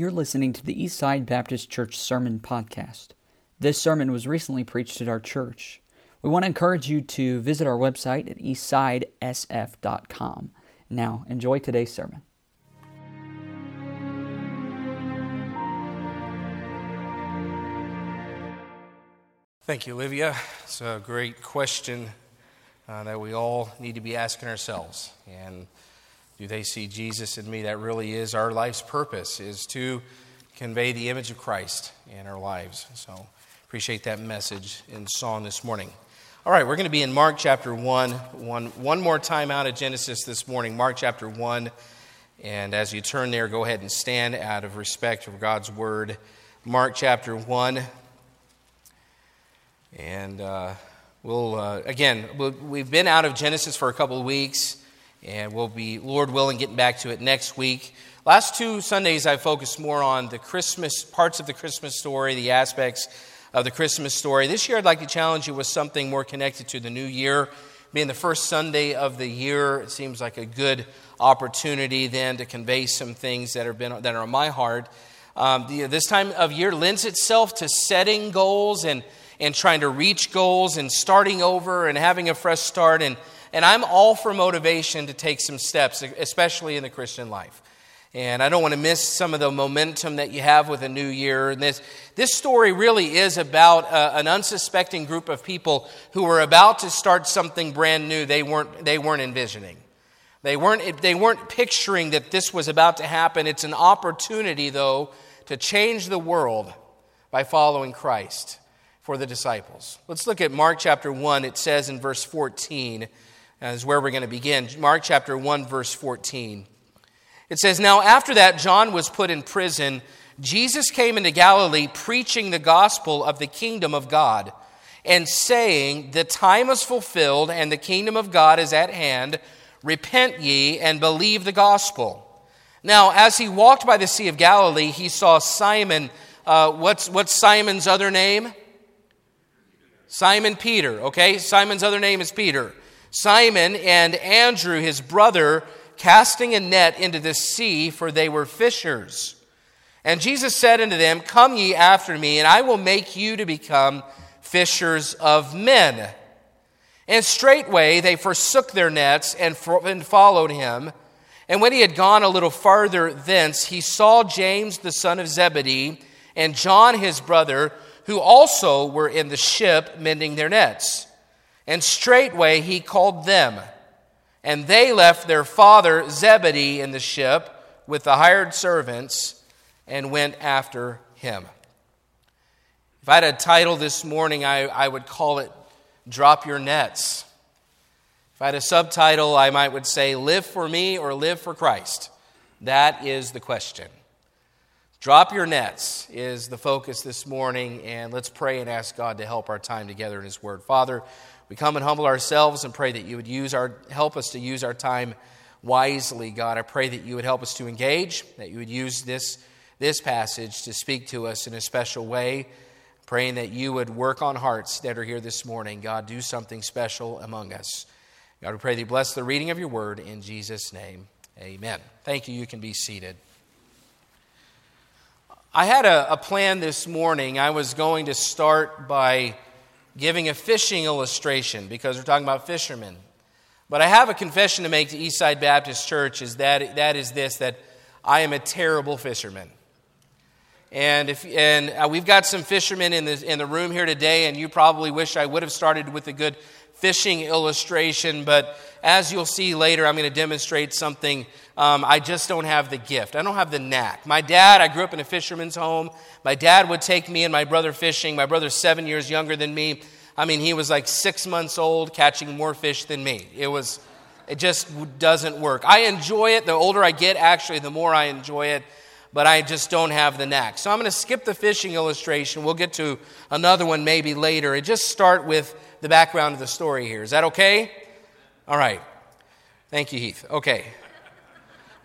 You're listening to the Eastside Baptist Church Sermon Podcast. This sermon was recently preached at our church. We want to encourage you to visit our website at eastsidesf.com. Now, enjoy today's sermon. Thank you, Olivia. It's a great question uh, that we all need to be asking ourselves. And do they see Jesus in me? That really is our life's purpose, is to convey the image of Christ in our lives. So appreciate that message in song this morning. All right, we're going to be in Mark chapter 1, one, one more time out of Genesis this morning, Mark chapter 1. And as you turn there, go ahead and stand out of respect for God's word. Mark chapter 1. And uh, we'll, uh, again, we we've been out of Genesis for a couple of weeks, and we'll be, Lord willing, getting back to it next week. Last two Sundays, I focused more on the Christmas, parts of the Christmas story, the aspects of the Christmas story. This year, I'd like to challenge you with something more connected to the new year. Being the first Sunday of the year, it seems like a good opportunity then to convey some things that, have been, that are on my heart. Um, the, this time of year lends itself to setting goals and and trying to reach goals and starting over and having a fresh start. And, and I'm all for motivation to take some steps, especially in the Christian life. And I don't want to miss some of the momentum that you have with a new year. And this, this story really is about uh, an unsuspecting group of people who were about to start something brand new they weren't, they weren't envisioning. They weren't, they weren't picturing that this was about to happen. It's an opportunity, though, to change the world by following Christ for the disciples. Let's look at Mark chapter 1. It says in verse 14, is where we're going to begin. Mark chapter 1, verse 14. It says, Now after that, John was put in prison. Jesus came into Galilee preaching the gospel of the kingdom of God and saying, The time is fulfilled and the kingdom of God is at hand. Repent ye and believe the gospel. Now, as he walked by the Sea of Galilee, he saw Simon. Uh, what's, what's Simon's other name? Simon Peter, okay? Simon's other name is Peter. Simon and Andrew, his brother, casting a net into the sea, for they were fishers. And Jesus said unto them, Come ye after me, and I will make you to become fishers of men. And straightway they forsook their nets and followed him. And when he had gone a little farther thence, he saw James the son of Zebedee and John his brother who also were in the ship mending their nets. And straightway he called them, and they left their father Zebedee in the ship with the hired servants and went after him. If I had a title this morning, I, I would call it Drop Your Nets. If I had a subtitle, I might would say Live for Me or Live for Christ. That is the question. Drop your nets is the focus this morning, and let's pray and ask God to help our time together in His Word. Father, we come and humble ourselves and pray that you would use our, help us to use our time wisely, God. I pray that you would help us to engage, that you would use this, this passage to speak to us in a special way. Praying that you would work on hearts that are here this morning. God, do something special among us. God, we pray that you bless the reading of your word in Jesus' name. Amen. Thank you. You can be seated. I had a, a, plan this morning. I was going to start by giving a fishing illustration because we're talking about fishermen. But I have a confession to make to Eastside Baptist Church is that, that is this that I am a terrible fisherman. And, if, and uh, we've got some fishermen in the, in the room here today, and you probably wish I would have started with a good fishing illustration, but as you'll see later, I'm going to demonstrate something. Um, I just don't have the gift. I don't have the knack. My dad, I grew up in a fisherman's home. My dad would take me and my brother fishing. My brother's seven years younger than me. I mean, he was like six months old, catching more fish than me. It was, it just doesn't work. I enjoy it. The older I get, actually, the more I enjoy it but I just don't have the knack. So I'm going to skip the fishing illustration. We'll get to another one maybe later and just start with the background of the story here. Is that okay? All right. Thank you, Heath. Okay.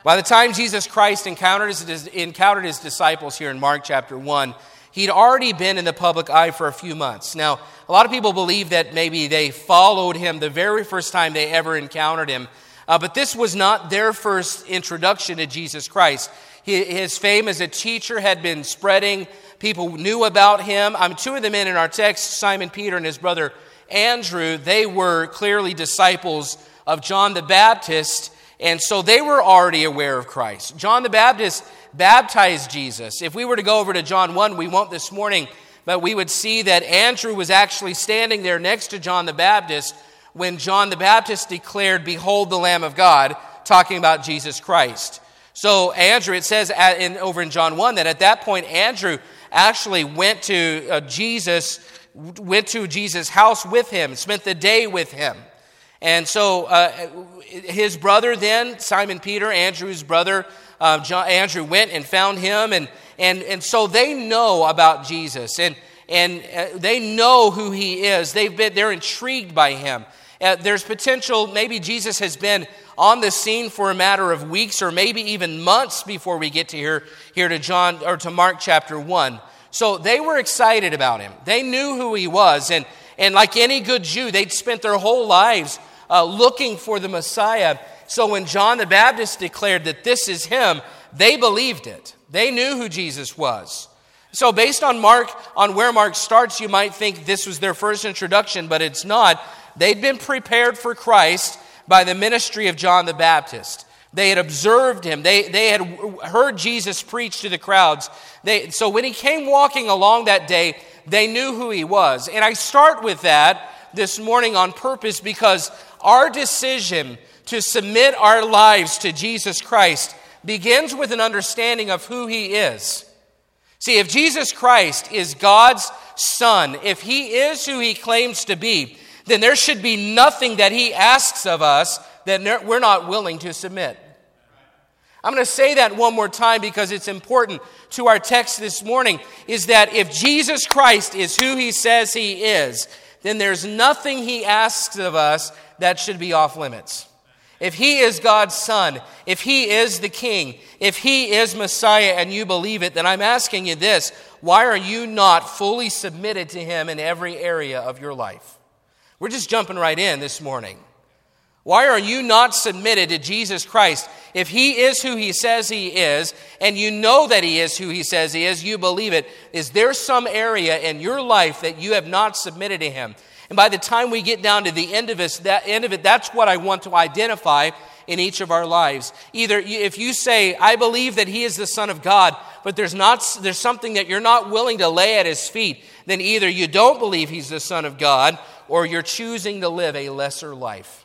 By the time Jesus Christ encountered his, encountered his disciples here in Mark chapter 1, he'd already been in the public eye for a few months. Now, a lot of people believe that maybe they followed him the very first time they ever encountered him. Uh, but this was not their first introduction to Jesus Christ. His fame as a teacher had been spreading. People knew about him. I'm two of the men in our text, Simon Peter and his brother Andrew, they were clearly disciples of John the Baptist, and so they were already aware of Christ. John the Baptist baptized Jesus. If we were to go over to John 1, we won't this morning, but we would see that Andrew was actually standing there next to John the Baptist when John the Baptist declared, Behold the Lamb of God, talking about Jesus Christ. So, Andrew, it says in, over in John 1 that at that point, Andrew actually went to uh, Jesus, went to Jesus' house with him, spent the day with him. And so, uh, his brother then, Simon Peter, Andrew's brother, uh, John, Andrew went and found him. And, and, and so they know about Jesus and, and uh, they know who he is. They've been, they're intrigued by him. Uh, there's potential, maybe Jesus has been on the scene for a matter of weeks or maybe even months before we get to here, here to John or to Mark chapter 1. So they were excited about him. They knew who he was. And, and like any good Jew, they'd spent their whole lives uh, looking for the Messiah. So when John the Baptist declared that this is him, they believed it. They knew who Jesus was. So based on Mark, on where Mark starts, you might think this was their first introduction, but it's not. They'd been prepared for Christ by the ministry of John the Baptist. They had observed him. They, they had heard Jesus preach to the crowds. They, so when he came walking along that day, they knew who he was. And I start with that this morning on purpose because our decision to submit our lives to Jesus Christ begins with an understanding of who he is. See, if Jesus Christ is God's Son, if he is who he claims to be, then there should be nothing that he asks of us that we're not willing to submit. I'm going to say that one more time because it's important to our text this morning is that if Jesus Christ is who he says he is, then there's nothing he asks of us that should be off limits. If he is God's son, if he is the king, if he is Messiah and you believe it, then I'm asking you this why are you not fully submitted to him in every area of your life? We're just jumping right in this morning. Why are you not submitted to Jesus Christ? If He is who He says He is, and you know that He is who He says He is, you believe it, is there some area in your life that you have not submitted to Him? And by the time we get down to the end of, this, that end of it, that's what I want to identify in each of our lives. Either if you say, I believe that He is the Son of God, but there's, not, there's something that you're not willing to lay at His feet, then either you don't believe He's the Son of God, or you're choosing to live a lesser life.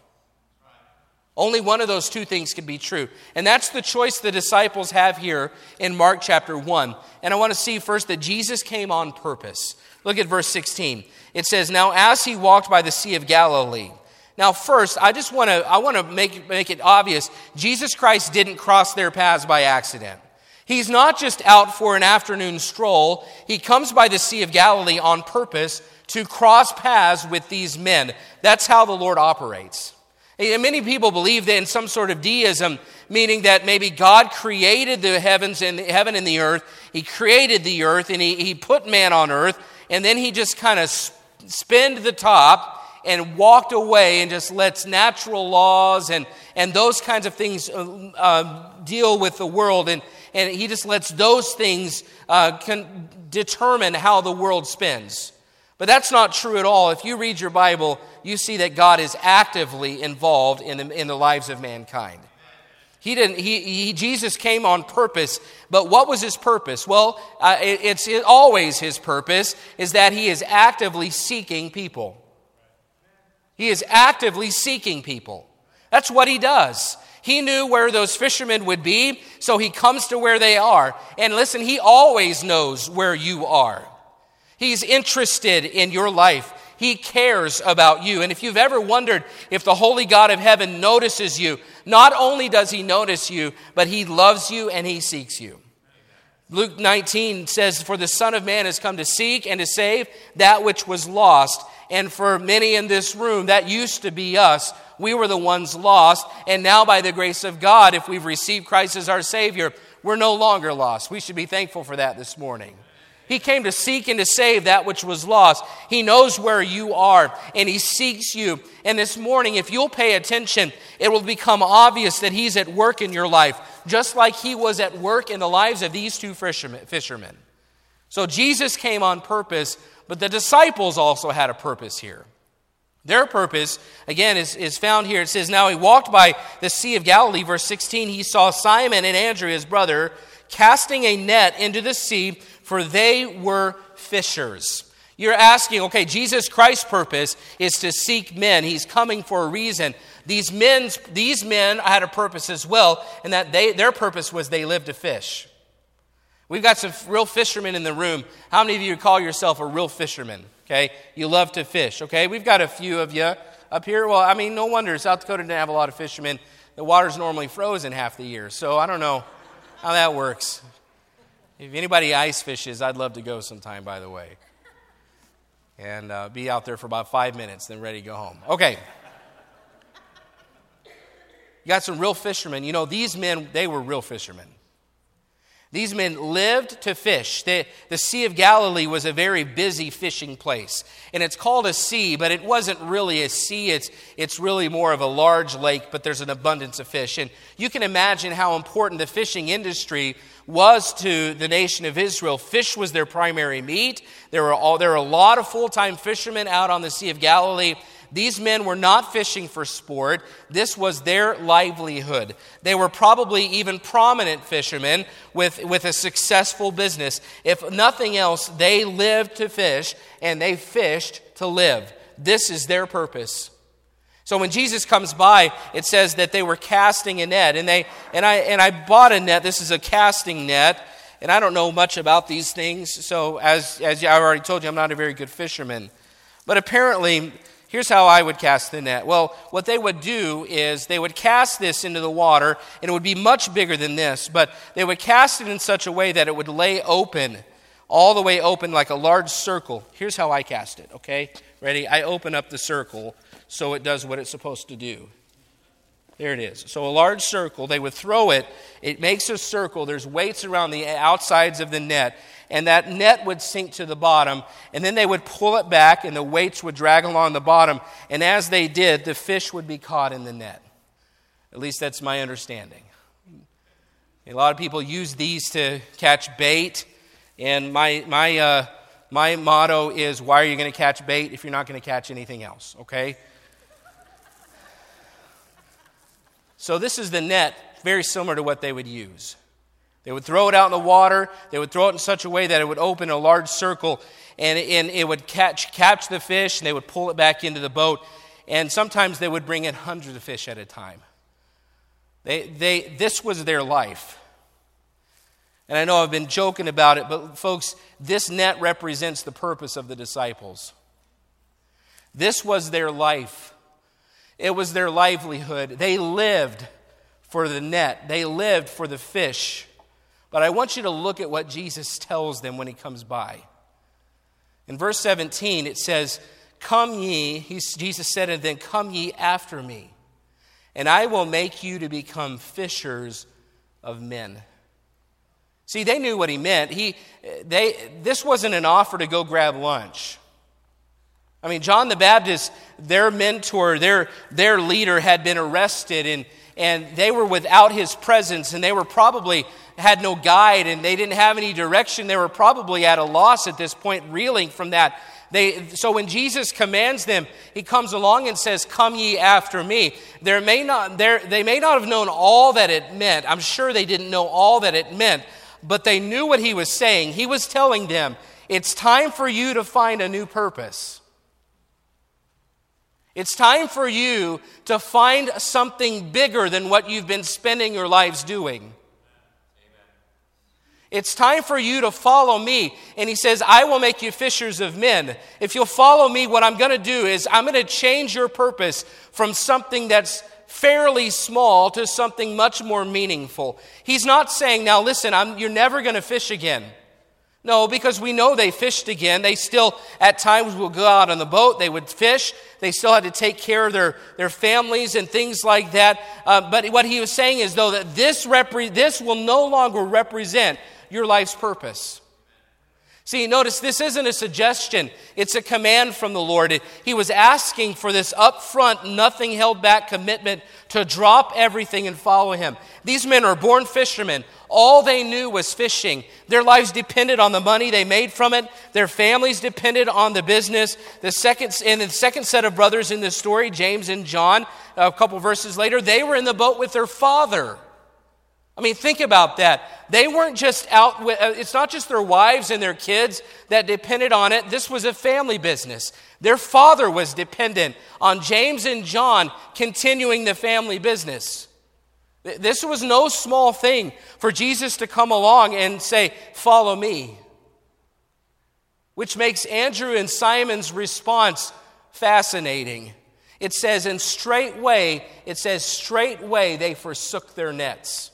Only one of those two things can be true. And that's the choice the disciples have here in Mark chapter 1. And I want to see first that Jesus came on purpose. Look at verse 16. It says, Now as he walked by the Sea of Galilee. Now, first, I just want to I want to make, make it obvious Jesus Christ didn't cross their paths by accident. He's not just out for an afternoon stroll, he comes by the Sea of Galilee on purpose to cross paths with these men. That's how the Lord operates. And many people believe that in some sort of deism, meaning that maybe God created the heavens and heaven and the earth. He created the earth and he, he put man on earth, and then he just kind of spinned the top and walked away and just lets natural laws and, and those kinds of things uh, uh, deal with the world. And, and he just lets those things uh, determine how the world spins. But that's not true at all. If you read your Bible, you see that God is actively involved in the, in the lives of mankind. He didn't, he, he, Jesus came on purpose, but what was his purpose? Well, uh, it, it's it, always his purpose is that he is actively seeking people. He is actively seeking people. That's what he does. He knew where those fishermen would be, so he comes to where they are. And listen, he always knows where you are. He's interested in your life. He cares about you. And if you've ever wondered if the holy God of heaven notices you, not only does he notice you, but he loves you and he seeks you. Luke 19 says, For the Son of Man has come to seek and to save that which was lost. And for many in this room, that used to be us. We were the ones lost. And now, by the grace of God, if we've received Christ as our Savior, we're no longer lost. We should be thankful for that this morning. He came to seek and to save that which was lost. He knows where you are and He seeks you. And this morning, if you'll pay attention, it will become obvious that He's at work in your life, just like He was at work in the lives of these two fishermen. So Jesus came on purpose, but the disciples also had a purpose here. Their purpose, again, is, is found here. It says, Now he walked by the Sea of Galilee, verse 16. He saw Simon and Andrew, his brother, casting a net into the sea, for they were fishers. You're asking, okay, Jesus Christ's purpose is to seek men. He's coming for a reason. These, men's, these men had a purpose as well, and that they, their purpose was they lived to fish. We've got some real fishermen in the room. How many of you call yourself a real fisherman? Okay, you love to fish. Okay, we've got a few of you up here. Well, I mean, no wonder South Dakota didn't have a lot of fishermen. The water's normally frozen half the year, so I don't know how that works. If anybody ice fishes, I'd love to go sometime, by the way. And uh, be out there for about five minutes, then ready to go home. Okay. You got some real fishermen. You know, these men, they were real fishermen. These men lived to fish. The, the, Sea of Galilee was a very busy fishing place. And it's called a sea, but it wasn't really a sea. It's, it's really more of a large lake, but there's an abundance of fish. And you can imagine how important the fishing industry was to the nation of Israel. Fish was their primary meat. There were, all, there were a lot of full time fishermen out on the Sea of Galilee. These men were not fishing for sport. This was their livelihood. They were probably even prominent fishermen with, with a successful business. If nothing else, they lived to fish and they fished to live. This is their purpose. So when Jesus comes by, it says that they were casting a net. And, they, and, I, and I bought a net. This is a casting net. And I don't know much about these things. So, as, as I already told you, I'm not a very good fisherman. But apparently, Here's how I would cast the net. Well, what they would do is they would cast this into the water, and it would be much bigger than this, but they would cast it in such a way that it would lay open, all the way open like a large circle. Here's how I cast it, okay? Ready? I open up the circle so it does what it's supposed to do. There it is. So a large circle, they would throw it, it makes a circle, there's weights around the outsides of the net, and that net would sink to the bottom, and then they would pull it back, and the weights would drag along the bottom. And as they did, the fish would be caught in the net. At least that's my understanding. A lot of people use these to catch bait, and my, my, uh, my motto is why are you going to catch bait if you're not going to catch anything else, okay? So, this is the net, very similar to what they would use. They would throw it out in the water. They would throw it in such a way that it would open a large circle and, and it would catch, catch the fish and they would pull it back into the boat. And sometimes they would bring in hundreds of fish at a time. They, they, this was their life. And I know I've been joking about it, but folks, this net represents the purpose of the disciples. This was their life, it was their livelihood. They lived for the net, they lived for the fish. But I want you to look at what Jesus tells them when he comes by. In verse 17, it says, Come ye, Jesus said, and then come ye after me, and I will make you to become fishers of men. See, they knew what he meant. He, they, this wasn't an offer to go grab lunch. I mean, John the Baptist, their mentor, their, their leader, had been arrested and, and they were without his presence and they were probably had no guide and they didn't have any direction. They were probably at a loss at this point, reeling from that. They, so when Jesus commands them, he comes along and says, Come ye after me. There may not, there, they may not have known all that it meant. I'm sure they didn't know all that it meant, but they knew what he was saying. He was telling them, It's time for you to find a new purpose. It's time for you to find something bigger than what you've been spending your lives doing. It's time for you to follow me. And he says, I will make you fishers of men. If you'll follow me, what I'm going to do is I'm going to change your purpose from something that's fairly small to something much more meaningful. He's not saying, now listen, I'm, you're never going to fish again. No, because we know they fished again. They still, at times, will go out on the boat. They would fish. They still had to take care of their, their families and things like that. Uh, but what he was saying is, though, that this, repre- this will no longer represent your life's purpose. See, notice this isn't a suggestion, it's a command from the Lord. He was asking for this upfront, nothing held back commitment to drop everything and follow him. These men are born fishermen. All they knew was fishing. Their lives depended on the money they made from it. Their families depended on the business. The second, and the second set of brothers in this story, James and John, a couple verses later, they were in the boat with their father. I mean, think about that. They weren't just out with, uh, it's not just their wives and their kids that depended on it. This was a family business. Their father was dependent on James and John continuing the family business. This was no small thing for Jesus to come along and say, Follow me. Which makes Andrew and Simon's response fascinating. It says, and straightway, it says, straightway they forsook their nets.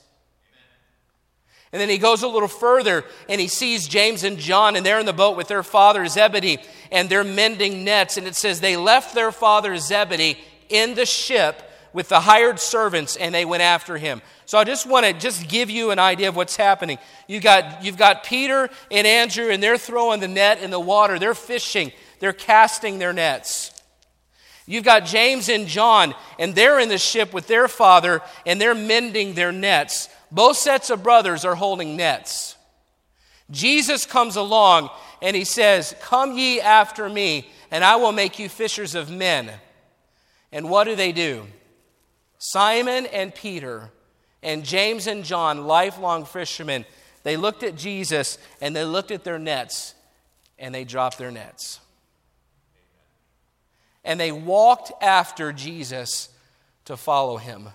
And then he goes a little further and he sees James and John, and they're in the boat with their father Zebedee, and they're mending nets. And it says they left their father Zebedee in the ship with the hired servants and they went after him. So I just want to just give you an idea of what's happening. You got, you've got Peter and Andrew, and they're throwing the net in the water. They're fishing, they're casting their nets. You've got James and John, and they're in the ship with their father, and they're mending their nets. Both sets of brothers are holding nets. Jesus comes along and he says, Come ye after me, and I will make you fishers of men. And what do they do? Simon and Peter and James and John, lifelong fishermen, they looked at Jesus and they looked at their nets and they dropped their nets. And they walked after Jesus to follow him.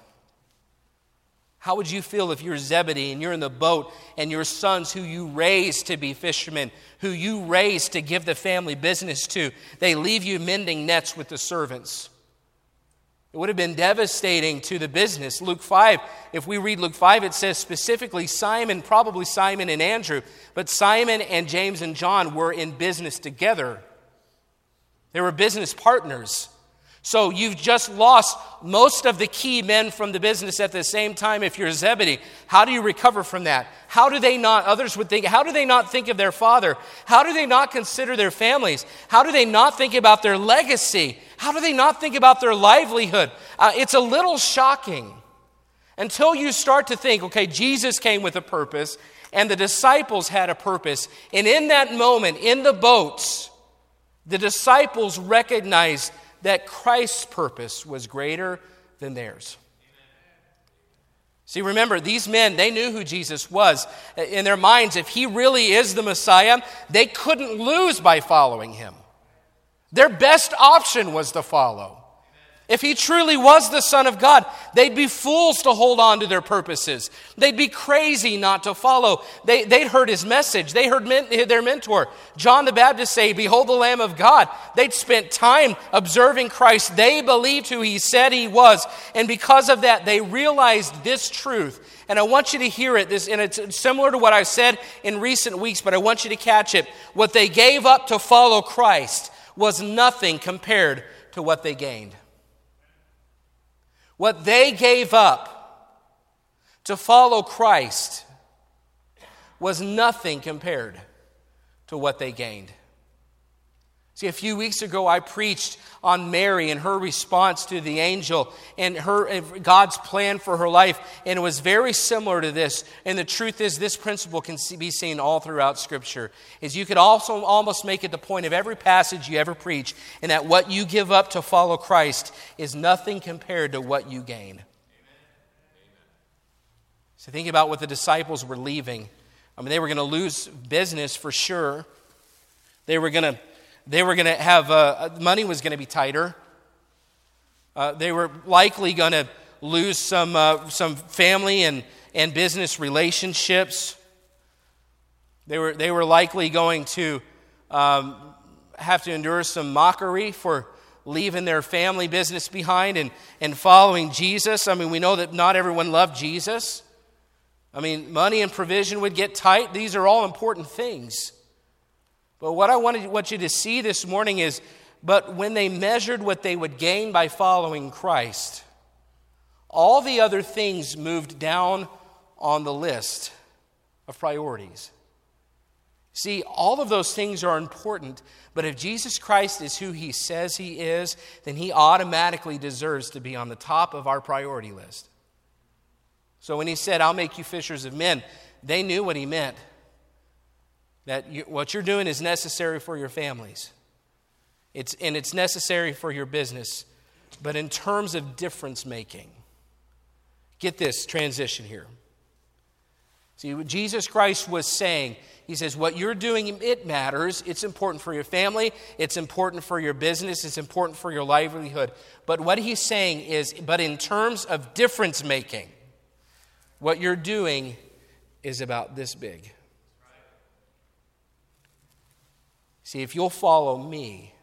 How would you feel if you're Zebedee and you're in the boat and your sons, who you raised to be fishermen, who you raised to give the family business to, they leave you mending nets with the servants? It would have been devastating to the business. Luke 5, if we read Luke 5, it says specifically Simon, probably Simon and Andrew, but Simon and James and John were in business together. They were business partners. So you've just lost most of the key men from the business at the same time if you're Zebedee. How do you recover from that? How do they not, others would think, how do they not think of their father? How do they not consider their families? How do they not think about their legacy? How do they not think about their livelihood? Uh, it's a little shocking until you start to think, okay, Jesus came with a purpose and the disciples had a purpose. And in that moment, in the boats, the disciples recognized that Christ's purpose was greater than theirs. See, remember, these men, they knew who Jesus was. In their minds, if he really is the Messiah, they couldn't lose by following him. Their best option was to follow. If he truly was the Son of God, they'd be fools to hold on to their purposes. They'd be crazy not to follow. They, would heard his message. They heard men, their mentor, John the Baptist, say, Behold the Lamb of God. They'd spent time observing Christ. They believed who he said he was. And because of that, they realized this truth. And I want you to hear it. This, and it's similar to what I've said in recent weeks, but I want you to catch it. What they gave up to follow Christ was nothing compared to what they gained. What they gave up to follow Christ was nothing compared to what they gained. See, a few weeks ago, I preached on Mary and her response to the angel and her God's plan for her life, and it was very similar to this. And the truth is, this principle can be seen all throughout Scripture. Is you could also almost make it the point of every passage you ever preach, and that what you give up to follow Christ is nothing compared to what you gain. So think about what the disciples were leaving. I mean, they were going to lose business for sure. They were going to they were going to have, uh, money was going to be tighter. Uh, they were likely going to lose some, uh, some family and, and business relationships. They were, they were likely going to um, have to endure some mockery for leaving their family business behind and, and following Jesus. I mean, we know that not everyone loved Jesus. I mean, money and provision would get tight. These are all important things. But what I wanted, want you to see this morning is but when they measured what they would gain by following Christ, all the other things moved down on the list of priorities. See, all of those things are important, but if Jesus Christ is who he says he is, then he automatically deserves to be on the top of our priority list. So when he said, I'll make you fishers of men, they knew what he meant. That you, what you're doing is necessary for your families, it's, and it's necessary for your business. But in terms of difference making, get this transition here. See, what Jesus Christ was saying, he says, What you're doing, it matters. It's important for your family, it's important for your business, it's important for your livelihood. But what he's saying is, but in terms of difference making, what you're doing is about this big. See, if you'll follow me,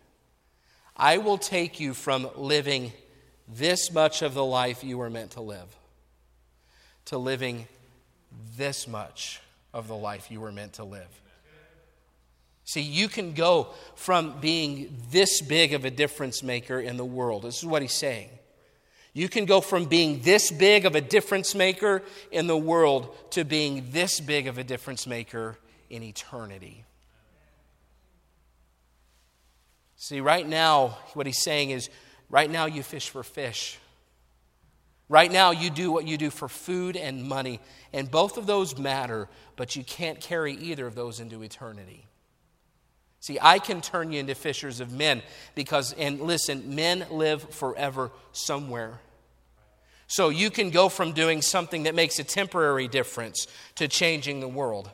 I will take you from living this much of the life you were meant to live to living this much of the life you were meant to live. See, you can go from being this big of a difference maker in the world. This is what he's saying. You can go from being this big of a difference maker in the world to being this big of a difference maker in eternity. See, right now, what he's saying is right now you fish for fish. Right now, you do what you do for food and money, and both of those matter, but you can't carry either of those into eternity. See, I can turn you into fishers of men because, and listen, men live forever somewhere. So you can go from doing something that makes a temporary difference to changing the world.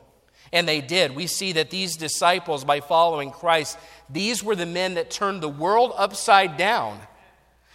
And they did. We see that these disciples, by following Christ, these were the men that turned the world upside down.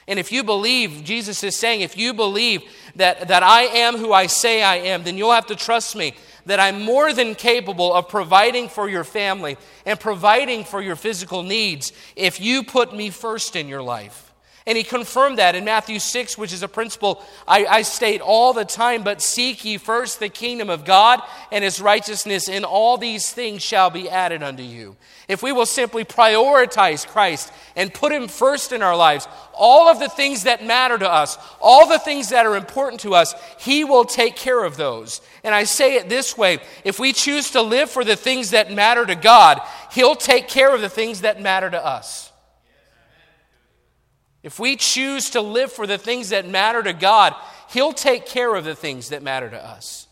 And if you believe, Jesus is saying, if you believe that, that I am who I say I am, then you'll have to trust me that I'm more than capable of providing for your family and providing for your physical needs if you put me first in your life. And he confirmed that in Matthew 6, which is a principle I, I, state all the time. But seek ye first the kingdom of God and his righteousness, and all these things shall be added unto you. If we will simply prioritize Christ and put him first in our lives, all of the things that matter to us, all the things that are important to us, he will take care of those. And I say it this way if we choose to live for the things that matter to God, he'll take care of the things that matter to us. If we choose to live for the things that matter to God, He'll take care of the things that matter to us.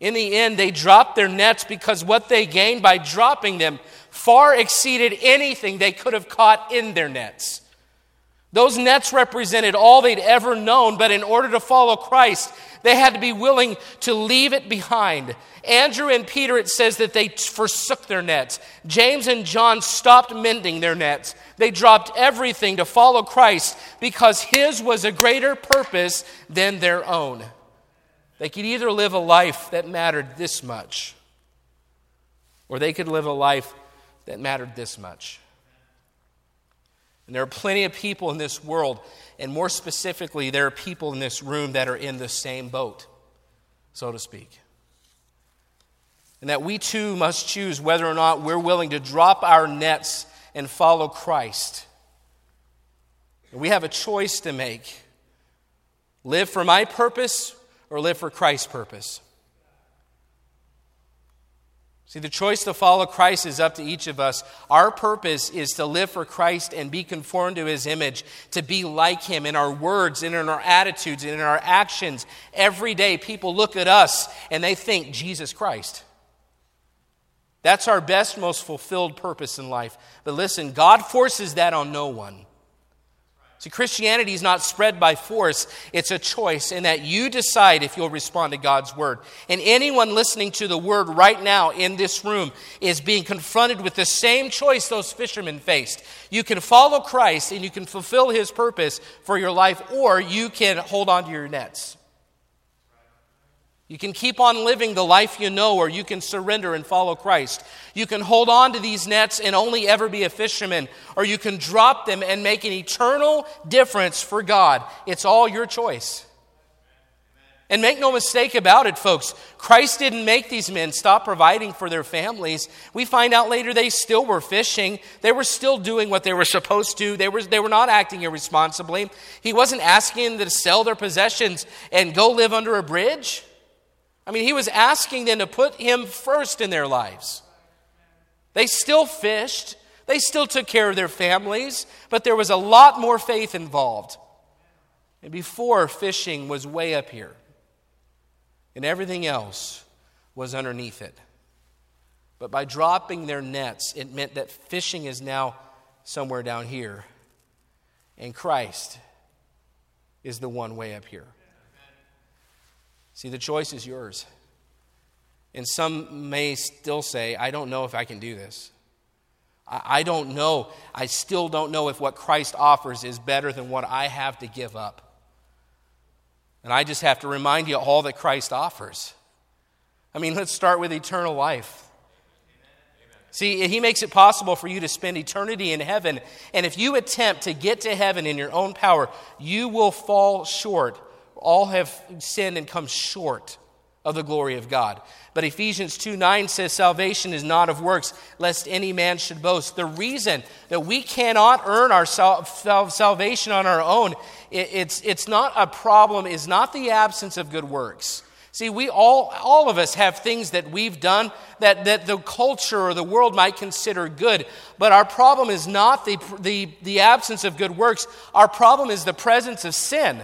In the end, they dropped their nets because what they gained by dropping them far exceeded anything they could have caught in their nets. Those nets represented all they'd ever known, but in order to follow Christ, they had to be willing to leave it behind. Andrew and Peter, it says that they forsook their nets. James and John stopped mending their nets. They dropped everything to follow Christ because his was a greater purpose than their own. They could either live a life that mattered this much, or they could live a life that mattered this much. And there are plenty of people in this world, and more specifically, there are people in this room that are in the same boat, so to speak. And that we too must choose whether or not we're willing to drop our nets and follow Christ. We have a choice to make live for my purpose or live for Christ's purpose. See, the choice to follow Christ is up to each of us. Our purpose is to live for Christ and be conformed to his image, to be like him in our words and in our attitudes and in our actions. Every day, people look at us and they think Jesus Christ. That's our best, most fulfilled purpose in life. But listen, God forces that on no one. See, Christianity is not spread by force, it's a choice, in that you decide if you'll respond to God's word. And anyone listening to the word right now in this room is being confronted with the same choice those fishermen faced. You can follow Christ and you can fulfill his purpose for your life, or you can hold on to your nets. You can keep on living the life you know, or you can surrender and follow Christ. You can hold on to these nets and only ever be a fisherman, or you can drop them and make an eternal difference for God. It's all your choice. And make no mistake about it, folks, Christ didn't make these men stop providing for their families. We find out later they still were fishing. They were still doing what they were supposed to. They were, they were not acting irresponsibly. He wasn't asking them to sell their possessions and go live under a bridge. I mean, he was asking them to put him first in their lives. They still fished, they still took care of their families, but there was a lot more faith involved. And before, fishing was way up here, and everything else was underneath it. But by dropping their nets, it meant that fishing is now somewhere down here, and Christ is the one way up here. See, the choice is yours. And some may still say, I don't know if I can do this. I don't know. I still don't know if what Christ offers is better than what I have to give up. And I just have to remind you all that Christ offers. I mean, let's start with eternal life. See, he makes it possible for you to spend eternity in heaven. And if you attempt to get to heaven in your own power, you will fall short. All have sinned and come short of the glory of God. But Ephesians 2 9 says, Salvation is not of works, lest any man should boast. The reason that we cannot earn our sal- salvation on our own, it's, it's not a problem, is not the absence of good works. See, we all, all of us have things that we've done that, that the culture or the world might consider good. But our problem is not the, the, the absence of good works, our problem is the presence of sin.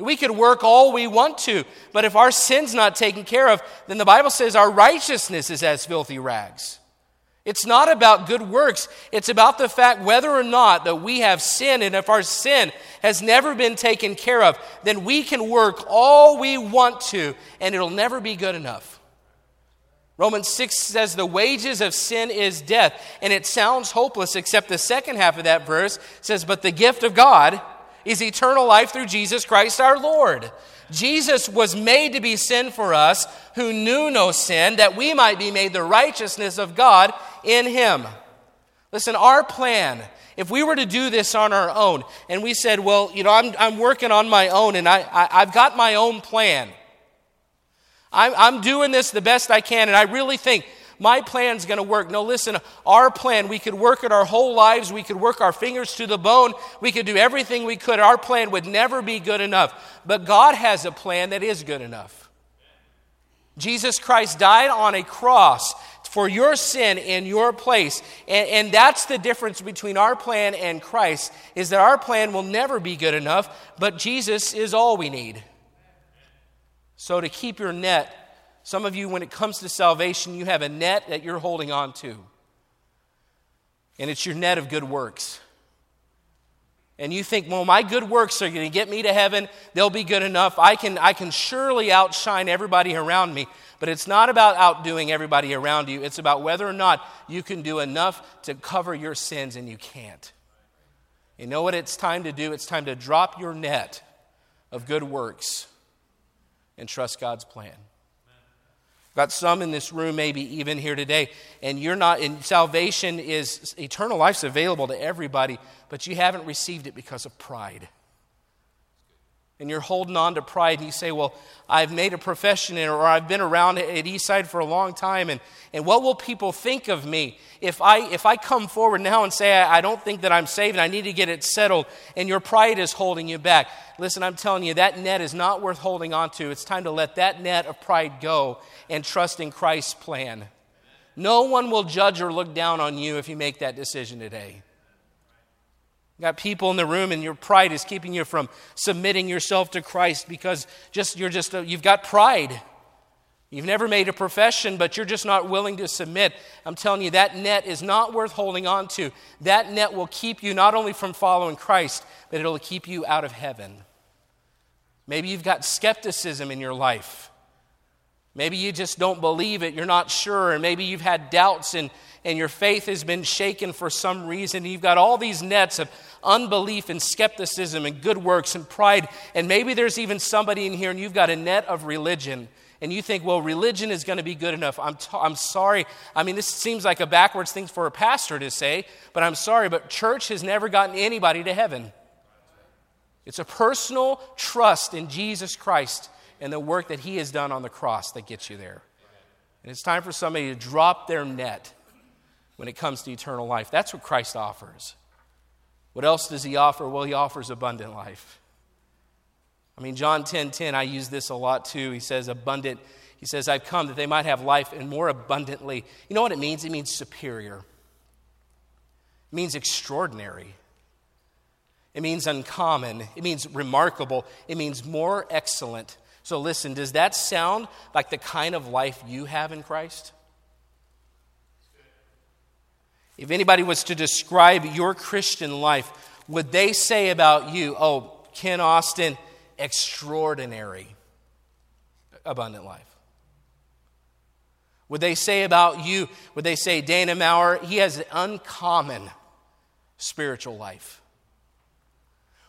We could work all we want to, but if our sin's not taken care of, then the Bible says our righteousness is as filthy rags. It's not about good works. It's about the fact whether or not that we have sin, and if our sin has never been taken care of, then we can work all we want to, and it'll never be good enough. Romans 6 says the wages of sin is death, and it sounds hopeless, except the second half of that verse says, But the gift of God is eternal life through Jesus Christ our Lord. Jesus was made to be sin for us who knew no sin, that we might be made the righteousness of God in him. Listen, our plan, if we were to do this on our own, and we said, well, you know, I'm, I'm working on my own and I, I, have got my own plan. I'm, I'm doing this the best I can, and I really think my plan's going to work. No, listen, our plan, we could work it our whole lives. We could work our fingers to the bone. We could do everything we could. Our plan would never be good enough. But God has a plan that is good enough. Jesus Christ died on a cross for your sin in your place. And, and, that's the difference between our plan and Christ, is that our plan will never be good enough, but Jesus is all we need. So to keep your net some of you, when it comes to salvation, you have a net that you're holding on to. And it's your net of good works. And you think, well, my good works are going to get me to heaven. They'll be good enough. I can, I can surely outshine everybody around me. But it's not about outdoing everybody around you. It's about whether or not you can do enough to cover your sins, and you can't. You know what it's time to do? It's time to drop your net of good works and trust God's plan. Got some in this room, maybe even here today, and you're not, and salvation is, eternal life's available to everybody, but you haven't received it because of pride and you're holding on to pride and you say, Well, I've made a profession or I've been around at Eastside for a long time, and, and what will people think of me if I, if I come forward now and say, I, I don't think that I'm saved and I need to get it settled, and your pride is holding you back? Listen, I'm telling you, that net is not worth holding on to. It's time to let that net of pride go and trust in Christ's plan. No one will judge or look down on you if you make that decision today. You got people in the room and your pride is keeping you from submitting yourself to Christ because just you're just a, you've got pride. You've never made a profession, but you're just not willing to submit. I'm telling you, that net is not worth holding on to. That net will keep you not only from following Christ, but it'll keep you out of heaven. Maybe you've got skepticism in your life. Maybe you just don't believe it, you're not sure, and maybe you've had doubts and, and your faith has been shaken for some reason. You've got all these nets of unbelief and skepticism and good works and pride. And maybe there's even somebody in here and you've got a net of religion. And you think, well, religion is going to be good enough. I'm, t- I'm sorry. I mean, this seems like a backwards thing for a pastor to say, but I'm sorry, but church has never gotten anybody to heaven. It's a personal trust in Jesus Christ and the work that he has done on the cross that gets you there. And it's time for somebody to drop their net when it comes to eternal life. That's what Christ offers. What else does he offer? Well, he offers abundant life. I mean, John 10 10, I use this a lot too. He says, abundant. He says, I've come that they might have life and more abundantly. You know what it means? It means superior, it means extraordinary. It means uncommon. It means remarkable. It means more excellent. So, listen, does that sound like the kind of life you have in Christ? If anybody was to describe your Christian life, would they say about you, oh, Ken Austin, extraordinary, abundant life? Would they say about you, would they say Dana Maurer, he has an uncommon spiritual life?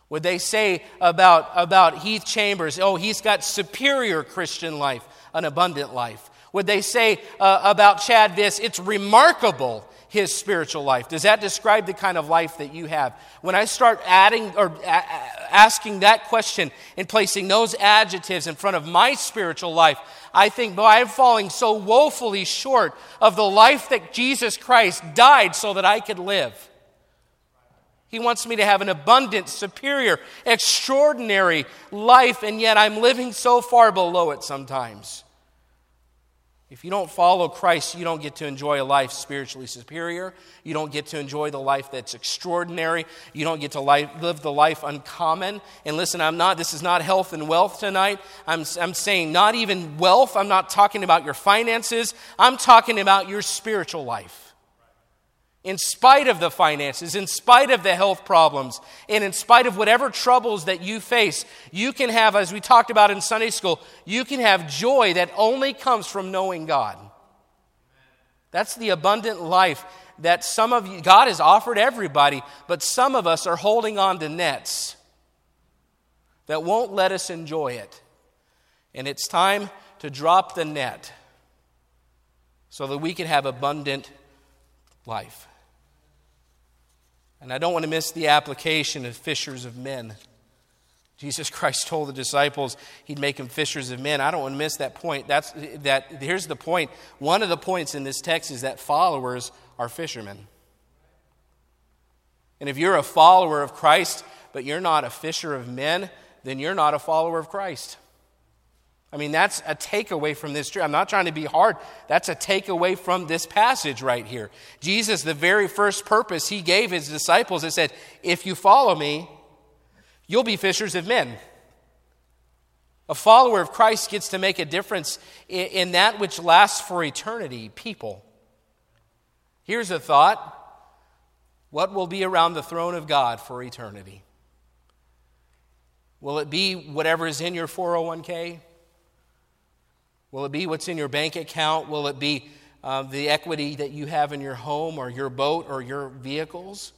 Would they say about, about Heath Chambers, oh, he's got superior Christian life, an abundant life? Would they say uh, about Chad Viss, it's remarkable his spiritual life? Does that describe the kind of life that you have? When I start adding or asking that question and placing those adjectives in front of my spiritual life, I think, boy, I'm falling so woefully short of the life that Jesus Christ died so that I could live. He wants me to have an abundant, superior, extraordinary life, and yet I'm living so far below it sometimes. If you don't follow Christ, you don't get to enjoy a life spiritually superior. You don't get to enjoy the life that's extraordinary. You don't get to live the life uncommon. And listen, I'm not, this is not health and wealth tonight. I'm, I'm saying not even wealth. I'm not talking about your finances. I'm talking about your spiritual life in spite of the finances, in spite of the health problems, and in spite of whatever troubles that you face, you can have, as we talked about in Sunday school, you can have joy that only comes from knowing God. That's the abundant life that some of you, God has offered everybody, but some of us are holding on to nets that won't let us enjoy it. And it's time to drop the net so that we can have abundant life. And I don't want to miss the application of fishers of men. Jesus Christ told the disciples he'd make them fishers of men. I don't want to miss that point. That's, that, here's the point. One of the points in this text is that followers are fishermen. And if you're a follower of Christ, but you're not a fisher of men, then you're not a follower of Christ. I mean, that's a takeaway from this. I'm not trying to be hard. That's a takeaway from this passage right here. Jesus, the very first purpose he gave his disciples, it said, If you follow me, you'll be fishers of men. A follower of Christ gets to make a difference in that which lasts for eternity people. Here's a thought what will be around the throne of God for eternity? Will it be whatever is in your 401k? Will it be what's in your bank account? Will it be uh, the equity that you have in your home or your boat or your vehicles?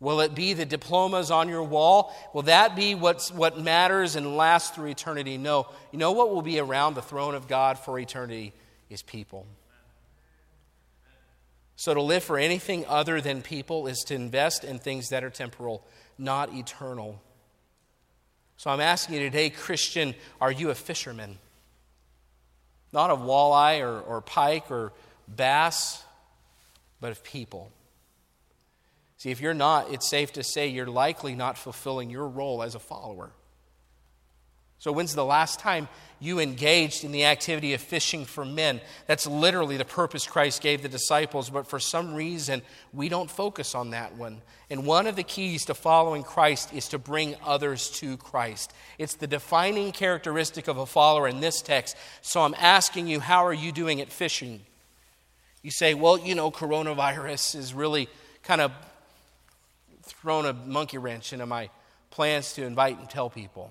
Will it be the diplomas on your wall? Will that be what's, what matters and lasts through eternity? No. You know what will be around the throne of God for eternity is people. So to live for anything other than people is to invest in things that are temporal, not eternal. So I'm asking you today, Christian, are you a fisherman? Not of walleye or, or pike or bass, but of people. See, if you're not, it's safe to say you're likely not fulfilling your role as a follower. So, when's the last time you engaged in the activity of fishing for men? That's literally the purpose Christ gave the disciples, but for some reason, we don't focus on that one. And one of the keys to following Christ is to bring others to Christ. It's the defining characteristic of a follower in this text. So, I'm asking you, how are you doing at fishing? You say, well, you know, coronavirus is really kind of thrown a monkey wrench into my plans to invite and tell people.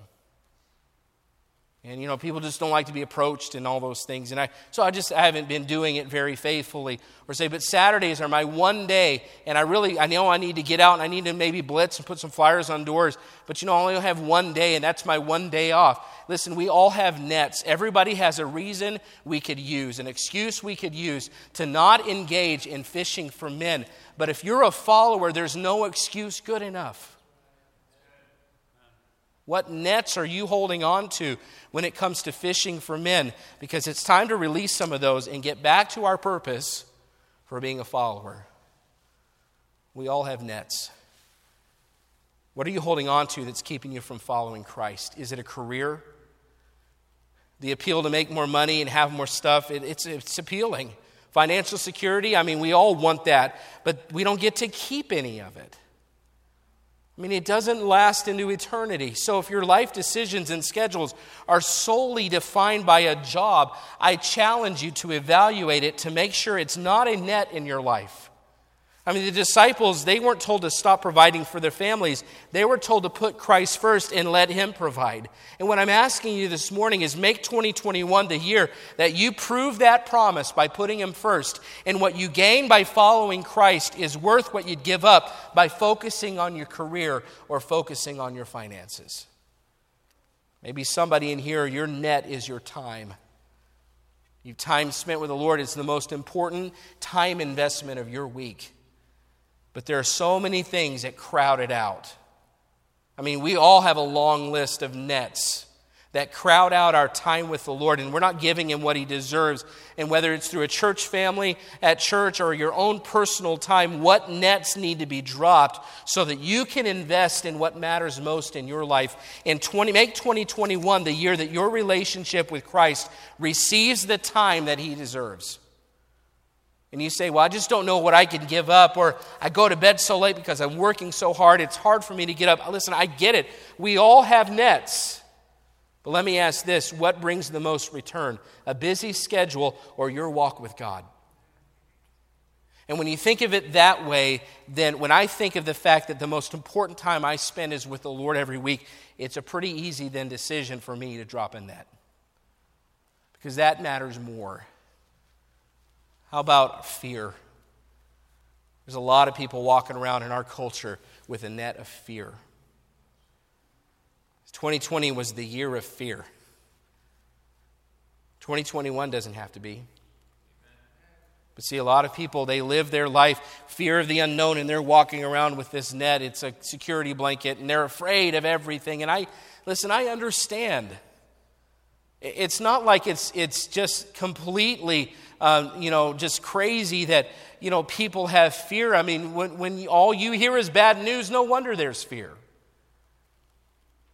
And you know, people just don't like to be approached and all those things. And I so I just I haven't been doing it very faithfully. Or say, but Saturdays are my one day, and I really I know I need to get out and I need to maybe blitz and put some flyers on doors. But you know, I only have one day, and that's my one day off. Listen, we all have nets. Everybody has a reason we could use, an excuse we could use to not engage in fishing for men. But if you're a follower, there's no excuse good enough. What nets are you holding on to when it comes to fishing for men? Because it's time to release some of those and get back to our purpose for being a follower. We all have nets. What are you holding on to that's keeping you from following Christ? Is it a career? the appeal to make more money and have more stuff, it, it's, it's appealing. Financial security, I mean, we all want that, but we don't get to keep any of it. I mean, it doesn't last into eternity. So if your life decisions and schedules are solely defined by a job, I challenge you to evaluate it to make sure it's not a net in your life. I mean, the disciples, they weren't told to stop providing for their families. They were told to put Christ first and let Him provide. And what I'm asking you this morning is make 2021 the year that you prove that promise by putting Him first. And what you gain by following Christ is worth what you'd give up by focusing on your career or focusing on your finances. Maybe somebody in here, your net is your time. Your time spent with the Lord is the most important time investment of your week. But there are so many things that crowd it out. I mean, we all have a long list of nets that crowd out our time with the Lord, and we're not giving Him what He deserves. And whether it's through a church family, at church, or your own personal time, what nets need to be dropped so that you can invest in what matters most in your life? And 20, make 2021 the year that your relationship with Christ receives the time that He deserves. And you say, Well, I just don't know what I can give up, or I go to bed so late because I'm working so hard, it's hard for me to get up. Listen, I get it. We all have nets. But let me ask this what brings the most return? A busy schedule or your walk with God? And when you think of it that way, then when I think of the fact that the most important time I spend is with the Lord every week, it's a pretty easy then decision for me to drop in that. Because that matters more. How about fear? There's a lot of people walking around in our culture with a net of fear. 2020 was the year of fear. 2021 doesn't have to be. But see, a lot of people, they live their life fear of the unknown, and they're walking around with this net. It's a security blanket, and they're afraid of everything. And I, listen, I understand. It's not like it's, it's just completely um, you know, just crazy that, you know, people have fear. I mean, when, when all you hear is bad news, no wonder there's fear.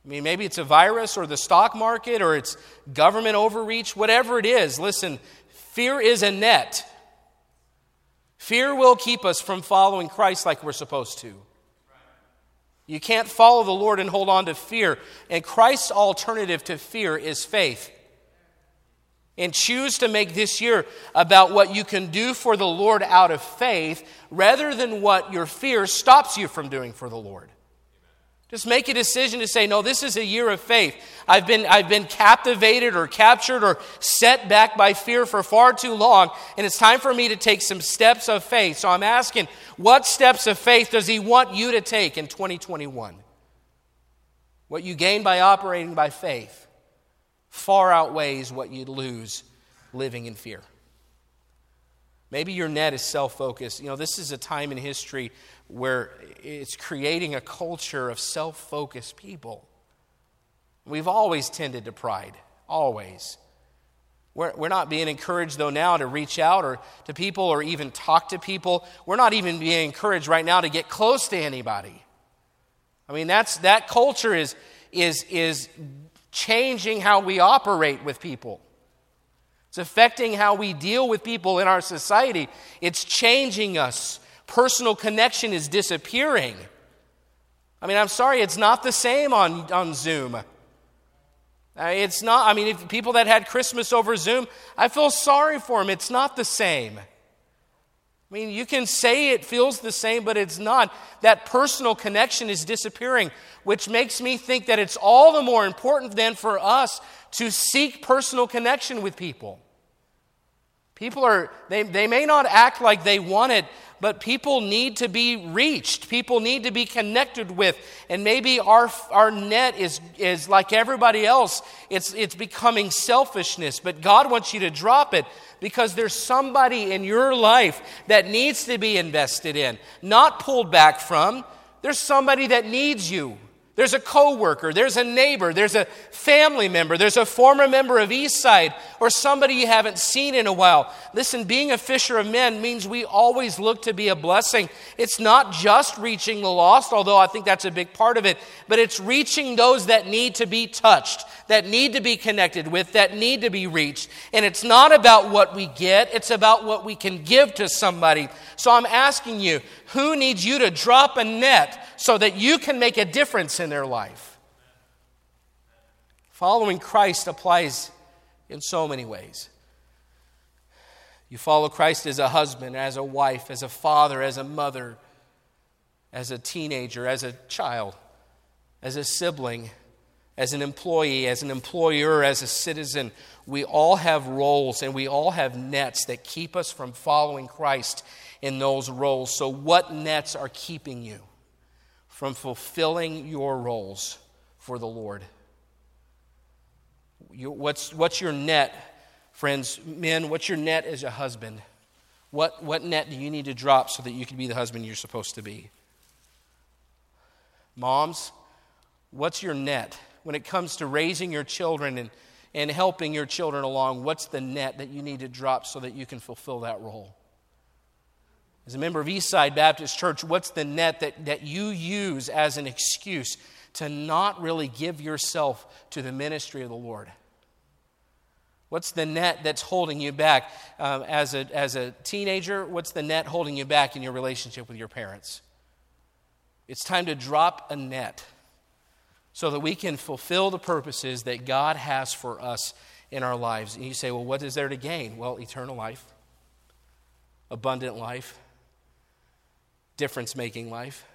I mean, maybe it's a virus or the stock market or it's government overreach, whatever it is. Listen, fear is a net. Fear will keep us from following Christ like we're supposed to. You can't follow the Lord and hold on to fear. And Christ's alternative to fear is faith and choose to make this year about what you can do for the Lord out of faith rather than what your fear stops you from doing for the Lord. Just make a decision to say, no, this is a year of faith. I've been, I've been captivated or captured or set back by fear for far too long, and it's time for me to take some steps of faith. So I'm asking, what steps of faith does He want you to take in 2021? What you gain by operating by faith far outweighs what you'd lose living in fear. Maybe your net is self focused. You know, this is a time in history where it's creating a culture of self focused people. We've always tended to pride, always. We're, we're not being encouraged, though, now to reach out or to people or even talk to people. We're not even being encouraged right now to get close to anybody. I mean, that's, that culture is, is, is changing how we operate with people. It's affecting how we deal with people in our society. It's changing us. Personal connection is disappearing. I mean, I'm sorry, it's not the same on, on Zoom. Uh, it's not, I mean, people that had Christmas over Zoom, I feel sorry for them. It's not the same. I mean, you can say it feels the same, but it's not. That personal connection is disappearing, which makes me think that it's all the more important then for us to seek personal connection with people. People are, they, they may not act like they want it, but people need to be reached. People need to be connected with. And maybe our, our net is, is like everybody else, it's, it's becoming selfishness, but God wants you to drop it because there's somebody in your life that needs to be invested in, not pulled back from. There's somebody that needs you. There's a coworker, there's a neighbor, there's a family member, there's a former member of Eastside, or somebody you haven't seen in a while. Listen, being a fisher of men means we always look to be a blessing. It's not just reaching the lost, although I think that's a big part of it, but it's reaching those that need to be touched, that need to be connected with, that need to be reached. And it's not about what we get, it's about what we can give to somebody. So I'm asking you, who needs you to drop a net so that you can make a difference in their life? Following Christ applies in so many ways. You follow Christ as a husband, as a wife, as a father, as a mother, as a teenager, as a child, as a sibling, as an employee, as an employer, as a citizen. We all have roles and we all have nets that keep us from following Christ in those roles. So, what nets are keeping you from fulfilling your roles for the Lord? You, what's, what's your net, friends? Men, what's your net as a husband? What, what net do you need to drop so that you can be the husband you're supposed to be? Moms, what's your net when it comes to raising your children and, and helping your children along? What's the net that you need to drop so that you can fulfill that role? As a member of Eastside Baptist Church, what's the net that, that you use as an excuse to not really give yourself to the ministry of the Lord? What's the net that's holding you back um, as, a, as a teenager? What's the net holding you back in your relationship with your parents? It's time to drop a net so that we can fulfill the purposes that God has for us in our lives. And you say, well, what is there to gain? Well, eternal life, abundant life, difference making life.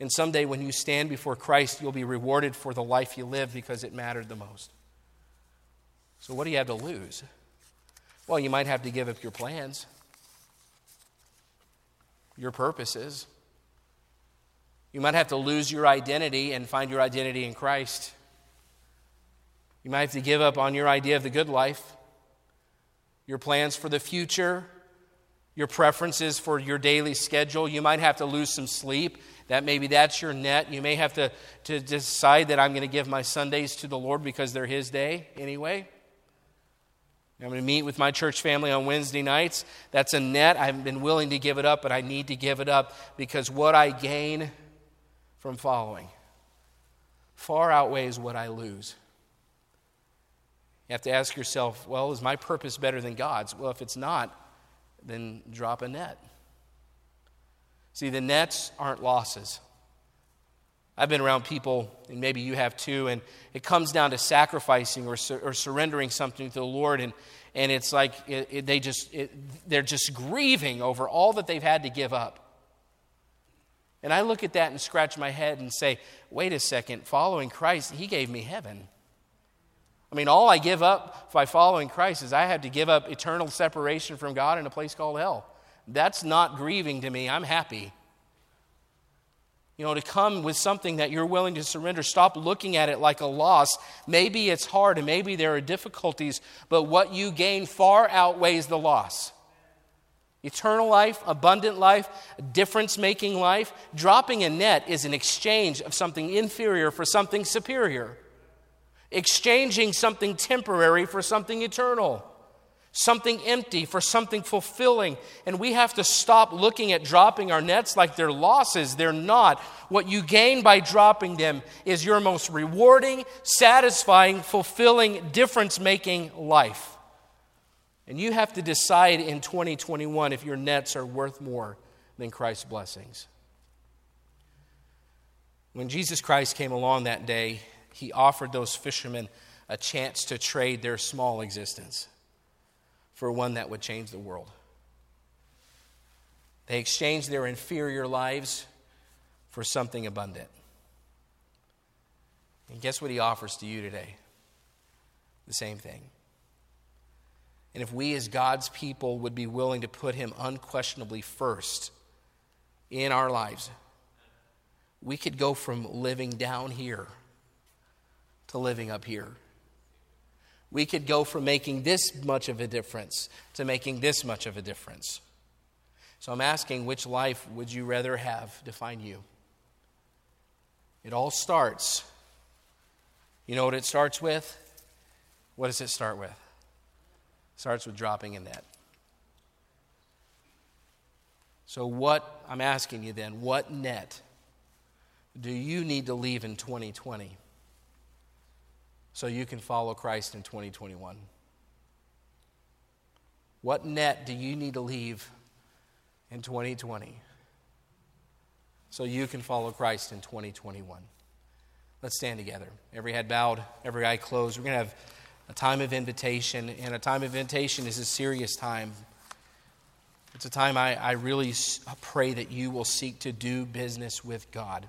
And someday when you stand before Christ, you'll be rewarded for the life you lived because it mattered the most. So, what do you have to lose? Well, you might have to give up your plans, your purposes. You might have to lose your identity and find your identity in Christ. You might have to give up on your idea of the good life, your plans for the future, your preferences for your daily schedule. You might have to lose some sleep. That maybe that's your net. You may have to, to decide that I'm going to give my Sundays to the Lord because they're His day anyway. I'm going to meet with my church family on Wednesday nights. That's a net. I've been willing to give it up, but I need to give it up because what I gain from following far outweighs what I lose. You have to ask yourself, well, is my purpose better than God's? Well, if it's not, then drop a net. See, the nets aren't losses. I've been around people, and maybe you have too, and it comes down to sacrificing or, su- or surrendering something to the Lord, and, and it's like it, it, they just, it, they're just grieving over all that they've had to give up. And I look at that and scratch my head and say, wait a second, following Christ, He gave me heaven. I mean, all I give up by following Christ is I have to give up eternal separation from God in a place called hell. That's not grieving to me. I'm happy. You know, to come with something that you're willing to surrender, stop looking at it like a loss. Maybe it's hard and maybe there are difficulties, but what you gain far outweighs the loss. Eternal life, abundant life, difference making life. Dropping a net is an exchange of something inferior for something superior, exchanging something temporary for something eternal something empty for something fulfilling. And we have to stop looking at dropping our nets like they're losses. They're not. What you gain by dropping them is your most rewarding, satisfying, fulfilling, difference making life. And you have to decide in 2021 if your nets are worth more than Christ's blessings. When Jesus Christ came along that day, he offered those fishermen a chance to trade their small existence for one that would change the world. They exchanged their inferior lives for something abundant. And guess what he offers to you today? The same thing. And if we as God's people would be willing to put him unquestionably first in our lives, we could go from living down here to living up here we could go from making this much of a difference to making this much of a difference. So I'm asking, which life would you rather have define you? It all starts. You know what it starts with? What does it start with? It starts with dropping a net. So, what, I'm asking you then, what net do you need to leave in 2020? So you can follow Christ in 2021? What net do you need to leave in 2020 so you can follow Christ in 2021? Let's stand together. Every head bowed, every eye closed. We're going to have a time of invitation, and a time of invitation is a serious time. It's a time I, I really pray that you will seek to do business with God.